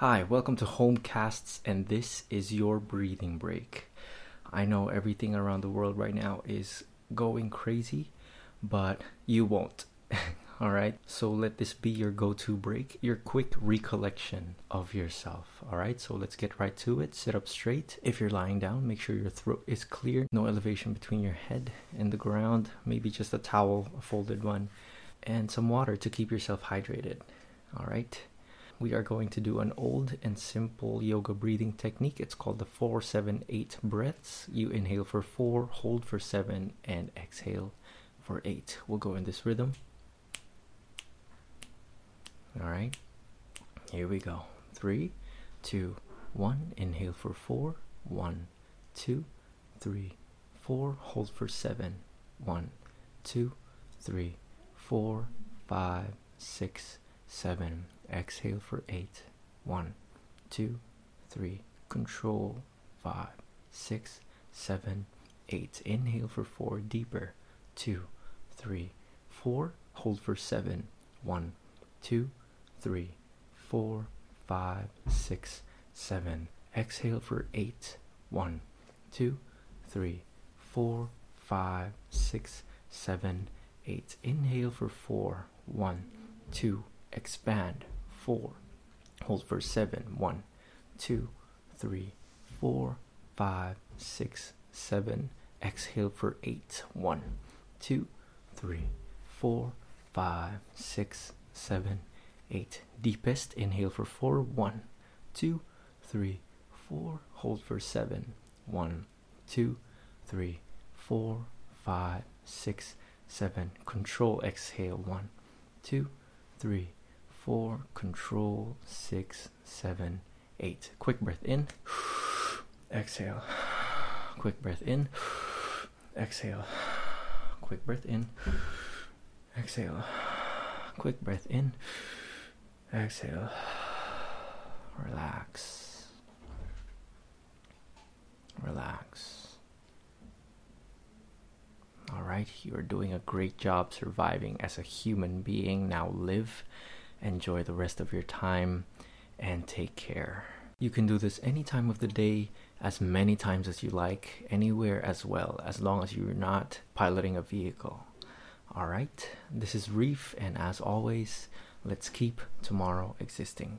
Hi, welcome to Homecasts, and this is your breathing break. I know everything around the world right now is going crazy, but you won't. all right, so let this be your go to break, your quick recollection of yourself. All right, so let's get right to it. Sit up straight. If you're lying down, make sure your throat is clear, no elevation between your head and the ground, maybe just a towel, a folded one, and some water to keep yourself hydrated. All right we are going to do an old and simple yoga breathing technique. It's called the 478 breaths. You inhale for 4, hold for 7, and exhale for 8. We'll go in this rhythm. All right, here we go. Three, two, one. Inhale for four. One, two, three, four. Hold for seven. One, two, three, four, five, six, seven. Exhale for eight. One, two, three. Control. Five, six, seven, eight. Inhale for four. Deeper. Two, three, four. Hold for seven. One, two, three, four, five, six, seven. Exhale for eight. One, two, three, four, five, six, seven, eight. Inhale for four. One, two, expand. Four. Hold for seven. One, two, three, four, five, six, seven. Exhale for eight. One, two, three, four, five, six, seven, eight. Deepest, inhale for four. One, two, three, four. Hold for seven. One, two, three, four, five, six, seven. Control, exhale. One, two, three, four. Control, six, seven, eight. Quick breath in. Exhale. Quick breath in. Exhale. Quick breath in. Exhale. Quick breath in. Exhale. Relax. Relax. All right, you are doing a great job surviving as a human being. Now live, enjoy the rest of your time, and take care. You can do this any time of the day, as many times as you like, anywhere as well, as long as you're not piloting a vehicle. All right, this is Reef, and as always, let's keep tomorrow existing.